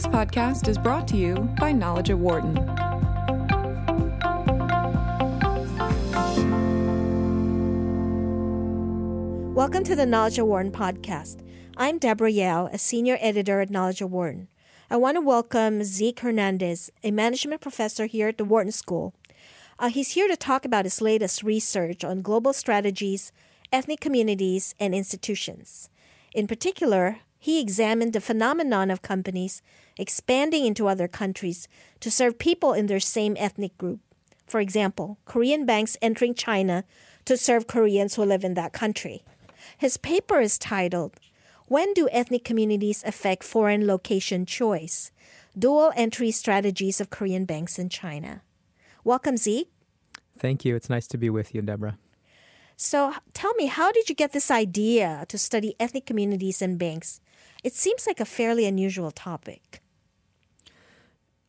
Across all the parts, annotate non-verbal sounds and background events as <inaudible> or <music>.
This podcast is brought to you by Knowledge at Wharton. Welcome to the Knowledge at Wharton podcast. I'm Deborah Yao, a senior editor at Knowledge at Wharton. I want to welcome Zeke Hernandez, a management professor here at the Wharton School. Uh, he's here to talk about his latest research on global strategies, ethnic communities, and institutions. In particular, he examined the phenomenon of companies expanding into other countries to serve people in their same ethnic group. For example, Korean banks entering China to serve Koreans who live in that country. His paper is titled, When Do Ethnic Communities Affect Foreign Location Choice? Dual Entry Strategies of Korean Banks in China. Welcome, Zeke. Thank you. It's nice to be with you, Deborah. So, tell me, how did you get this idea to study ethnic communities and banks? It seems like a fairly unusual topic.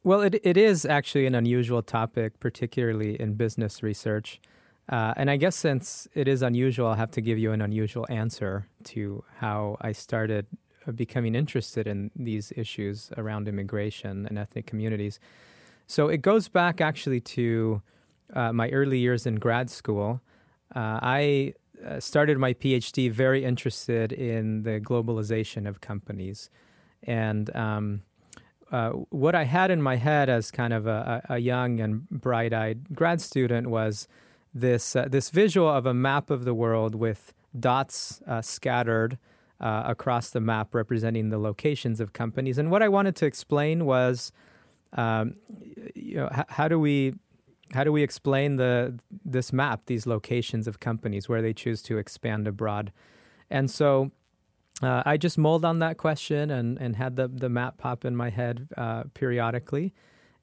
Well, it, it is actually an unusual topic, particularly in business research. Uh, and I guess since it is unusual, I'll have to give you an unusual answer to how I started uh, becoming interested in these issues around immigration and ethnic communities. So it goes back actually to uh, my early years in grad school. Uh, I started my PhD very interested in the globalization of companies. And um, uh, what I had in my head as kind of a, a young and bright eyed grad student was this, uh, this visual of a map of the world with dots uh, scattered uh, across the map representing the locations of companies. And what I wanted to explain was um, you know, h- how do we how do we explain the this map, these locations of companies where they choose to expand abroad? And so uh, I just mulled on that question and, and had the, the map pop in my head uh, periodically.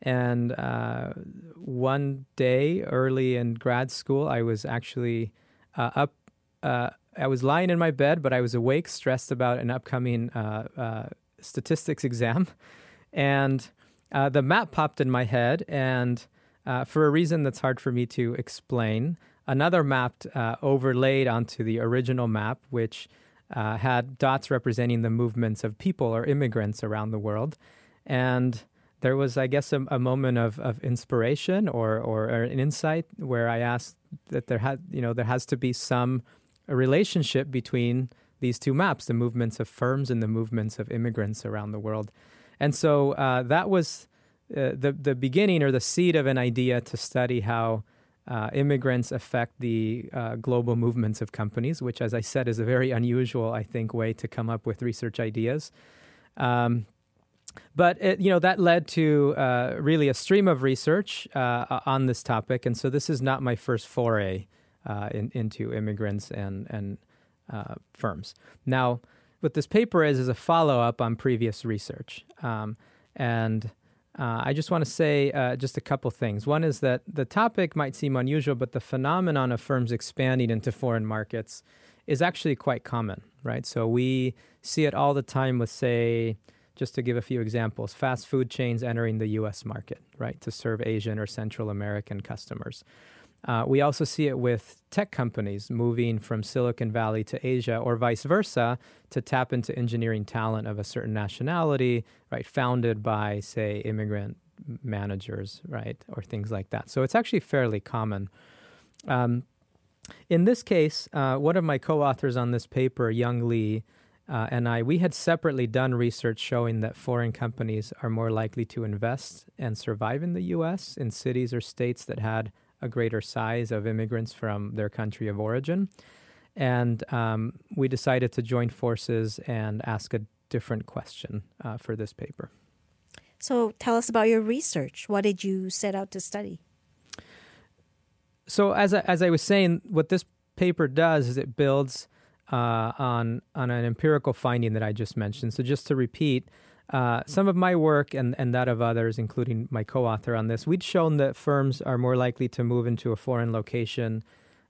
And uh, one day early in grad school, I was actually uh, up. Uh, I was lying in my bed, but I was awake, stressed about an upcoming uh, statistics exam. <laughs> And the map popped in my head, and uh, for a reason that's hard for me to explain. Another map uh, overlaid onto the original map, which uh, had dots representing the movements of people or immigrants around the world. And there was, I guess, a, a moment of, of inspiration or, or, or, an insight where I asked that there had, you know, there has to be some relationship between these two maps, the movements of firms and the movements of immigrants around the world. And so uh, that was uh, the the beginning or the seed of an idea to study how uh, immigrants affect the uh, global movements of companies, which, as I said, is a very unusual, I think, way to come up with research ideas. Um, but it, you know that led to uh, really a stream of research uh, on this topic, and so this is not my first foray in, into immigrants and and firms. Now, what this paper is is a follow up on previous research, um, and uh, I just want to say uh, just a couple things. One is that the topic might seem unusual, but the phenomenon of firms expanding into foreign markets is actually quite common, right? So we see it all the time with, say, just to give a few examples, fast food chains entering the US market, right, to serve Asian or Central American customers. Uh, we also see it with tech companies moving from Silicon Valley to Asia or vice versa to tap into engineering talent of a certain nationality, right, founded by, say, immigrant managers, right, or things like that. So it's actually fairly common. Um, in this case, uh, one of my co authors on this paper, Young Lee, uh, and I, we had separately done research showing that foreign companies are more likely to invest and survive in the US in cities or states that had a greater size of immigrants from their country of origin. And um, we decided to join forces and ask a different question uh, for this paper. So tell us about your research. What did you set out to study? So as I, as I was saying, what this paper does is it builds uh, on on an empirical finding that I just mentioned. So just to repeat, uh, some of my work and, and that of others, including my co author on this, we'd shown that firms are more likely to move into a foreign location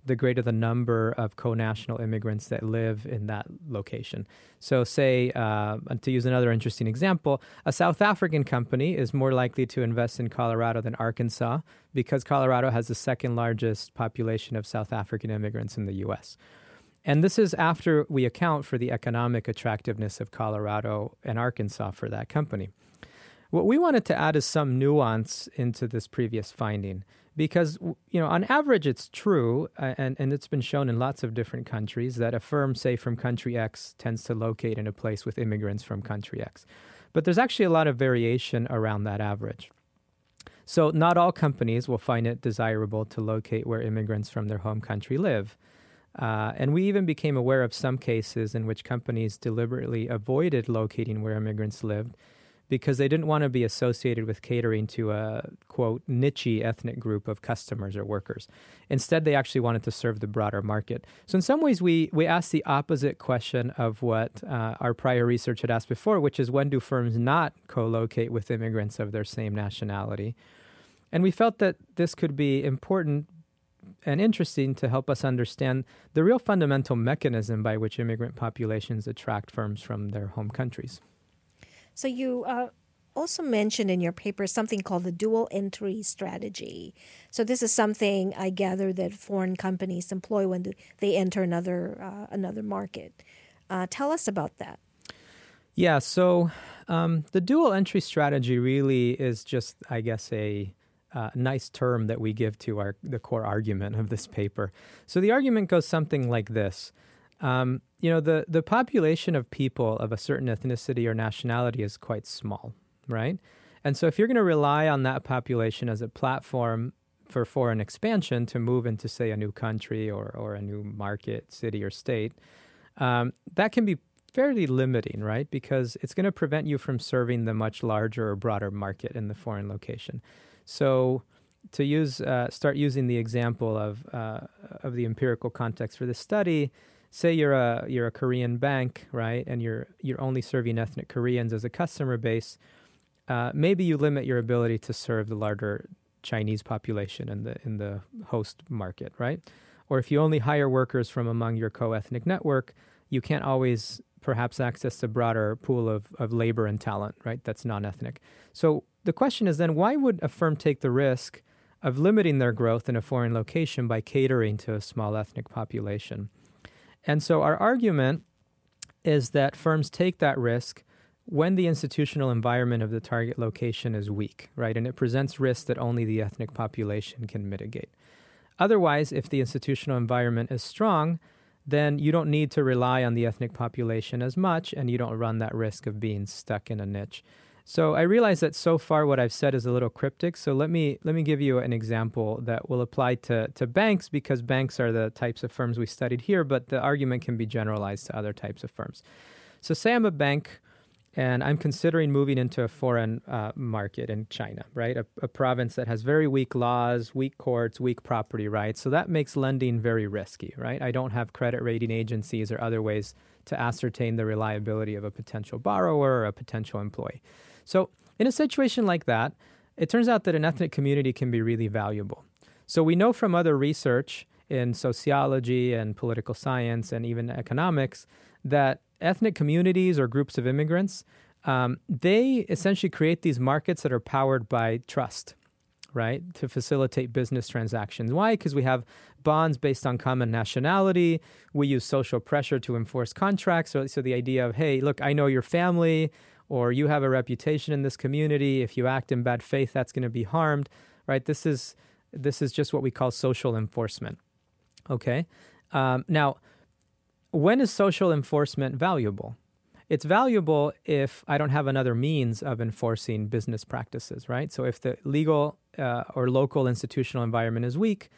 the greater the number of co national immigrants that live in that location. So, say, uh, to use another interesting example, a South African company is more likely to invest in Colorado than Arkansas because Colorado has the second largest population of South African immigrants in the US. And this is after we account for the economic attractiveness of Colorado and Arkansas for that company. What we wanted to add is some nuance into this previous finding because you know on average it's true uh, and, and it's been shown in lots of different countries that a firm say from country x tends to locate in a place with immigrants from country x. But there's actually a lot of variation around that average. So not all companies will find it desirable to locate where immigrants from their home country live uh, and we even became aware of some cases in which companies deliberately avoided locating where immigrants lived because they didn't want to be associated with catering to a quote niche ethnic group of customers or workers. Instead, they actually wanted to serve the broader market. So in some ways, we we asked the opposite question of what uh, our prior research had asked before, which is when do firms not co-locate with immigrants of their same nationality? And we felt that this could be important and interesting to help us understand the real fundamental mechanism by which immigrant populations attract firms from their home countries. So you uh, also mentioned in your paper something called the dual entry strategy. So this is something I gather that foreign companies employ when they enter another uh, another market. Uh, tell us about that. Yeah, so um, the dual entry strategy really is just, I guess, a uh, nice term that we give to our the core argument of this paper. So the argument goes something like this: um, you know, the, the population of people of a certain ethnicity or nationality is quite small, right? And so if you're going to rely on that population as a platform for foreign expansion to move into, say, a new country or, or a new market, city, or state, um, that can be fairly limiting, right? Because it's going to prevent you from serving the much larger or broader market in the foreign location. So, to use uh, start using the example of uh, of the empirical context for this study, say you're a you're a Korean bank, right, and you're you're only serving ethnic Koreans as a customer base, uh, maybe you limit your ability to serve the larger Chinese population in the in the host market, right? Or if you only hire workers from among your co-ethnic network, you can't always perhaps access the broader pool of, of labor and talent, right? That's non-ethnic. So the question is then why would a firm take the risk of limiting their growth in a foreign location by catering to a small ethnic population? And so our argument is that firms take that risk when the institutional environment of the target location is weak, right? And it presents risks that only the ethnic population can mitigate. Otherwise, if the institutional environment is strong, then you don't need to rely on the ethnic population as much and you don't run that risk of being stuck in a niche. So I realize that so far what I've said is a little cryptic. So let me let me give you an example that will apply to, to banks because banks are the types of firms we studied here, but the argument can be generalized to other types of firms. So say I'm a bank and I'm considering moving into a foreign uh, market in China, right? A, a, province that has very weak laws, weak courts, weak property rights. So that makes lending very risky, right? I don't have credit rating agencies or other ways to ascertain the reliability of a potential borrower or a potential employee. So, in a situation like that, it turns out that an ethnic community can be really valuable. So, we know from other research in sociology and political science and even economics that ethnic communities or groups of immigrants um, they essentially create these markets that are powered by trust right to facilitate business transactions why because we have bonds based on common nationality we use social pressure to enforce contracts so, so the idea of hey look i know your family or you have a reputation in this community. If you act in bad faith, that's going to be harmed, right? This is this is just what we call social enforcement. Okay, um, now when is social enforcement valuable? It's valuable if I don't have another means of enforcing business practices, right? So if the legal uh, or local institutional environment is weak,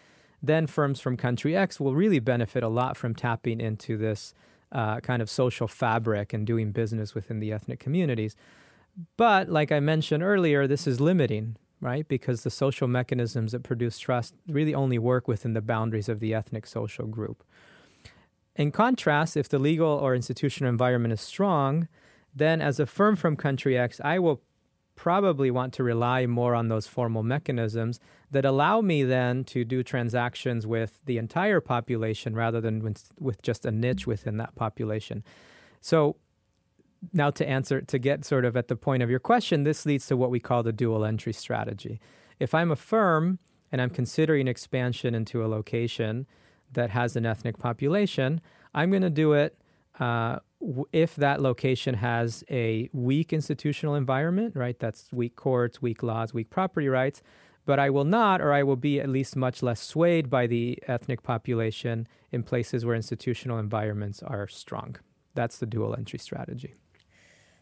then firms from country X will really benefit a lot from tapping into this uh, kind of social fabric and doing business within the ethnic communities. But like I mentioned earlier, this is limiting, right? Because the social mechanisms that produce trust really only work within the boundaries of the ethnic social group. In contrast, if the legal or institutional environment is strong, then as a firm from country X, I will probably want to rely more on those formal mechanisms that allow me then to do transactions with the entire population rather than with, with just a niche within that population. So, now to answer, to get sort of at the point of your question, this leads to what we call the dual entry strategy. If I'm a firm and I'm considering expansion into a location that has an ethnic population, I'm going to do it uh, w- if that location has a weak institutional environment, right? That's weak courts, weak laws, weak property rights. But I will not, or I will be at least much less swayed by the ethnic population in places where institutional environments are strong. That's the dual entry strategy.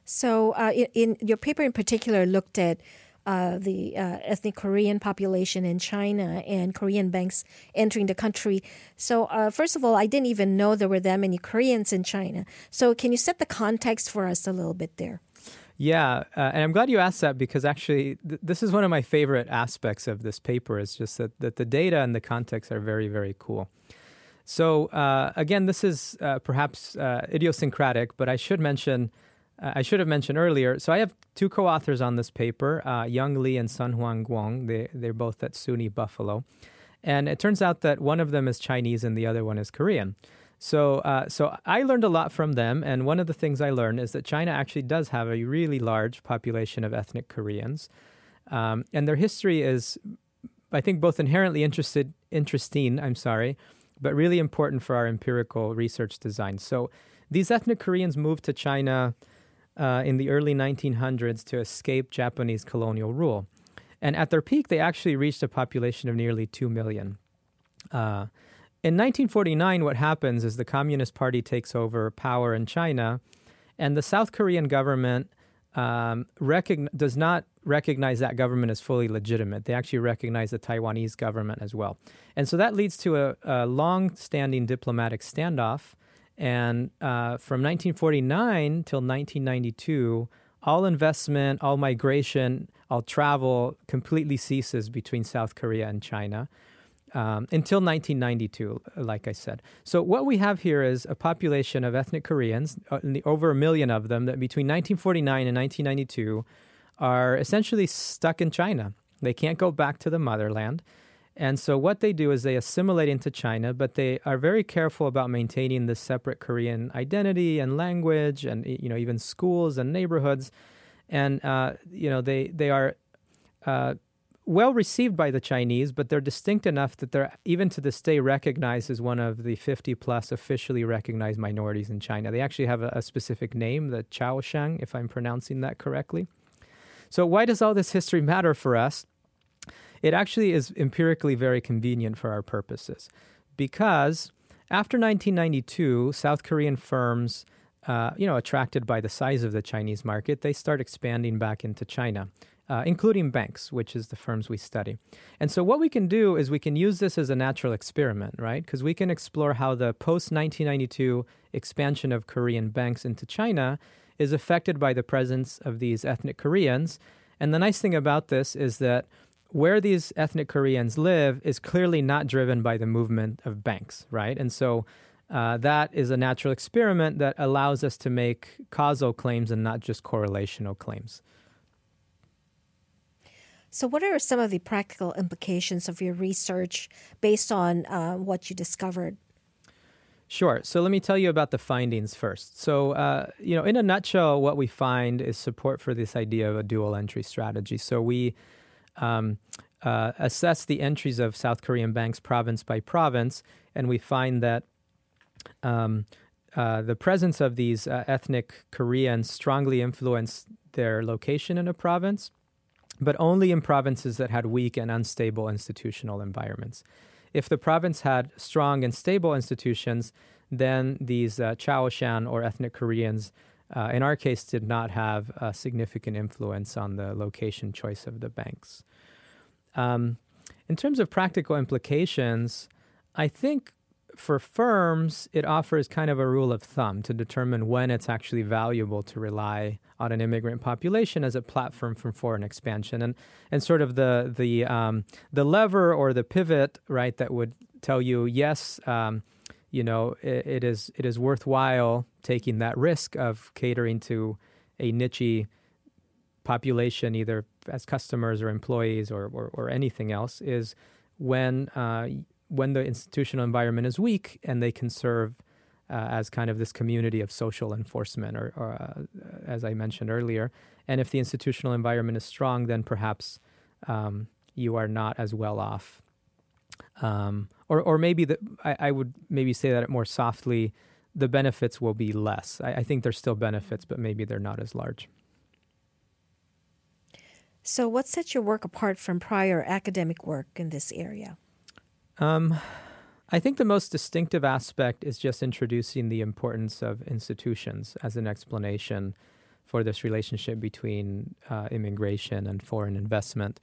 So, uh, in, in, your paper in particular looked at uh, the uh, ethnic Korean population in China and Korean banks entering the country. So, uh, first of all, I didn't even know there were that many Koreans in China. So, can you set the context for us a little bit there? Yeah, uh, and I'm glad you asked that because actually, th- this is one of my favorite aspects of this paper. Is just that, that the data and the context are very, very cool. So uh, again, this is uh, perhaps uh, idiosyncratic, but I should mention uh, I should have mentioned earlier. So I have two co-authors on this paper, uh, Young Lee and Sun Huang Guang. They they're both at SUNY Buffalo, and it turns out that one of them is Chinese and the other one is Korean. So uh, so I learned a lot from them, and one of the things I learned is that China actually does have a really large population of ethnic Koreans, um, and their history is, I think, both inherently interested interesting. I'm sorry. But really important for our empirical research design. So, these ethnic Koreans moved to China uh, in the early 1900s to escape Japanese colonial rule. And at their peak, they actually reached a population of nearly 2 million. Uh, in 1949, what happens is the Communist Party takes over power in China, and the South Korean government um, recogn- does not recognize that government as fully legitimate. They actually recognize the Taiwanese government as well. And so that leads to a, a long standing diplomatic standoff and uh, from 1949 till 1992, all investment, all migration, all travel completely ceases between South Korea and China. Um, until 1992, like I said. So, what we have here is a population of ethnic Koreans, uh, over a million of them, that between 1949 and 1992 are essentially stuck in China. They can't go back to the motherland. And so what they do is they assimilate into China, but they are very careful about maintaining this separate Korean identity and language, and you know even schools and neighborhoods. And uh, you know they they are uh, well received by the Chinese, but they're distinct enough that they're even to this day recognized as one of the 50 plus officially recognized minorities in China. They actually have a, a specific name, the Chaoxian, if I'm pronouncing that correctly. So why does all this history matter for us? It actually is empirically very convenient for our purposes because after 1992, South Korean firms, uh, you know, attracted by the size of the Chinese market, they start expanding back into China. Uh, including banks, which is the firms we study. And so, what we can do is we can use this as a natural experiment, right? Because we can explore how the post 1992 expansion of Korean banks into China is affected by the presence of these ethnic Koreans. And the nice thing about this is that where these ethnic Koreans live is clearly not driven by the movement of banks, right? And so uh, that is a natural experiment that allows us to make causal claims and not just correlational claims. So, what are some of the practical implications of your research based on uh, what you discovered? Sure. So let me tell you about the findings first. So, uh, you know, in a nutshell, what we find is support for this idea of a dual entry strategy. So we um, uh, assess the entries of South Korean banks province by province, and we find that um, uh, the presence of these uh, ethnic Koreans strongly influenced their location in a province, but only in provinces that had weak and unstable institutional environments. If the province had strong and stable institutions, then these uh, Chaoxian or ethnic Koreans uh, in our case, did not have a significant influence on the location choice of the banks. Um, in terms of practical implications, I think for firms, it offers kind of a rule of thumb to determine when it's actually valuable to rely on an immigrant population as a platform for foreign expansion, and and sort of the the um, the lever or the pivot, right, that would tell you yes. Um, you know, it, it is it is worthwhile taking that risk of catering to a niche population, either as customers or employees or, or, or anything else, is when uh, when the institutional environment is weak and they can serve uh, as kind of this community of social enforcement, or, or uh, as I mentioned earlier. And if the institutional environment is strong, then perhaps um, you are not as well off um, or or maybe the I, I, would maybe say that more softly. the benefits will be less. I, I think there's still benefits, but maybe they're not as large. So, what sets your work apart from prior academic work in this area? Um, I think the most distinctive aspect is just introducing the importance of institutions as an explanation for this relationship between uh, immigration and foreign investment.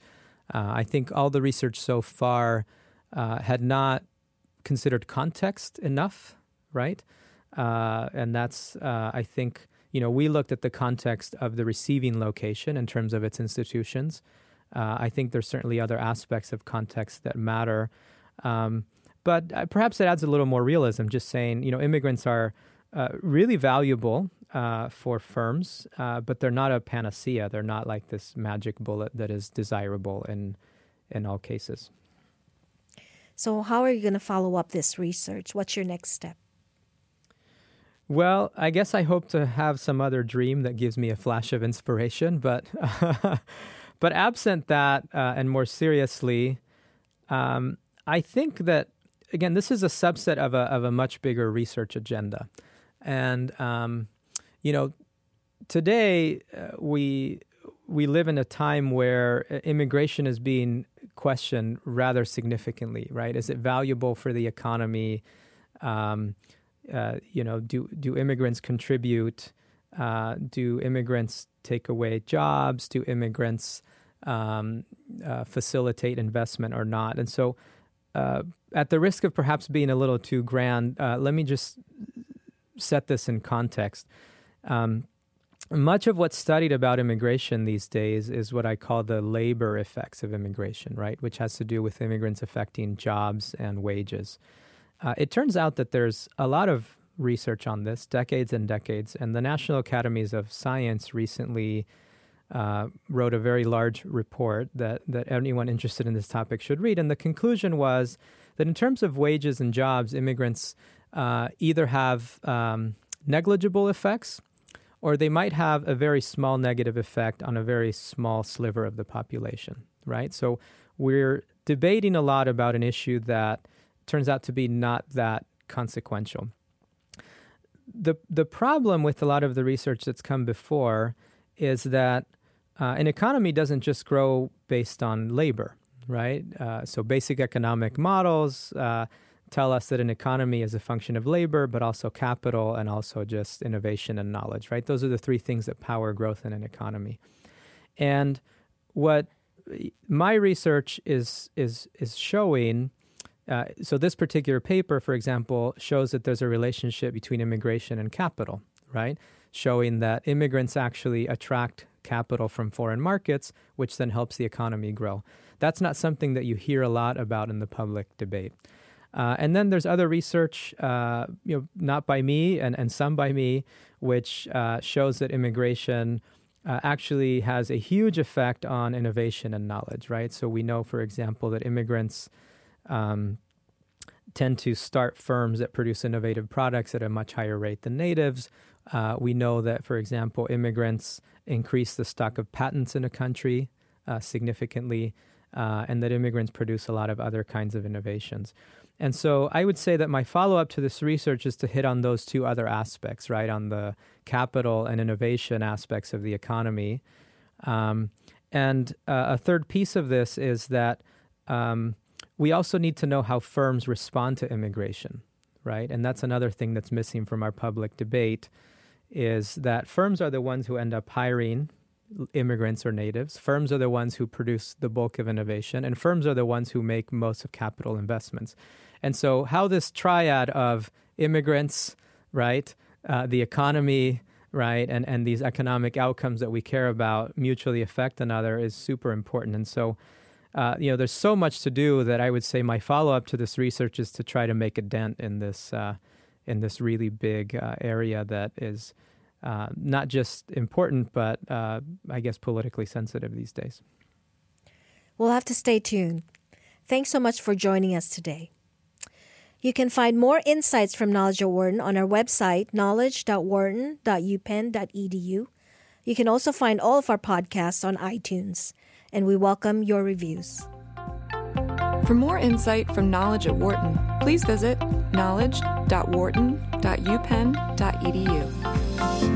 Uh, I think all the research so far uh, had not considered context enough, right? Uh, and that's, uh, I think, you know, we looked at the context of the receiving location in terms of its institutions. Uh, I think there's certainly other aspects of context that matter. Um, but uh, perhaps it adds a little more realism, just saying, you know, immigrants are really valuable uh, for firms, uh, but they're not a panacea. They're not like this magic bullet that is desirable in, in all cases. So, how are you going to follow up this research? What's your next step? Well, I guess I hope to have some other dream that gives me a flash of inspiration, but <laughs> but absent that, uh, and more seriously, um, I think that again, this is a subset of a of a much bigger research agenda, and um, you know, today uh, we we live in a time where immigration is being questioned rather significantly. Right? Is it valuable for the economy? Um, uh, you know, do do immigrants contribute? Uh, do immigrants take away jobs? Do immigrants um, uh, facilitate investment or not? And so, uh, at the risk of perhaps being a little too grand, uh, let me just set this in context. Um, much of what's studied about immigration these days is what I call the labor effects of immigration, right? Which has to do with immigrants affecting jobs and wages. Uh, it turns out that there's a lot of research on this, decades and decades, and the National Academies of Science recently uh, wrote a very large report that, that anyone interested in this topic should read. And the conclusion was that in terms of wages and jobs, immigrants uh, either have um, negligible effects or they might have a very small negative effect on a very small sliver of the population, right? So we're debating a lot about an issue that turns out to be not that consequential. The, the problem with a lot of the research that's come before is that uh, an economy doesn't just grow based on labor, right? Uh, so basic economic models uh, tell us that an economy is a function of labor, but also capital and also just innovation and knowledge, right? Those are the three things that power growth in an economy. And what my research is is is showing uh, so this particular paper, for example, shows that there's a relationship between immigration and capital, right? Showing that immigrants actually attract capital from foreign markets, which then helps the economy grow. That's not something that you hear a lot about in the public debate. Uh, and then there's other research, uh, you know, not by me and, and some by me, which uh, shows that immigration uh, actually has a huge effect on innovation and knowledge, right? So we know, for example, that immigrants um, tend to start firms that produce innovative products at a much higher rate than natives. Uh, we know that, for example, immigrants increase the stock of patents in a country uh, significantly, and that immigrants produce a lot of other kinds of innovations. And so I would say that my follow up to this research is to hit on those two other aspects, right? On the capital and innovation aspects of the economy. Um, and uh, a third piece of this is that um, we also need to know how firms respond to immigration, right? And that's another thing that's missing from our public debate is that firms are the ones who end up hiring immigrants or natives. Firms are the ones who produce the bulk of innovation, and firms are the ones who make most of capital investments. And so, how this triad of immigrants, right, uh, the economy, right, and, and these economic outcomes that we care about mutually affect another is super important. And so, uh, you know, there's so much to do that I would say my follow up to this research is to try to make a dent in this uh, in this really big uh, area that is uh, not just important, but uh, I guess politically sensitive these days. We'll have to stay tuned. Thanks so much for joining us today. You can find more insights from Knowledge at Wharton on our website, knowledge.wharton.upenn.edu. You can also find all of our podcasts on iTunes and we welcome your reviews. For more insight from Knowledge at Wharton, please visit knowledge.wharton.upenn.edu.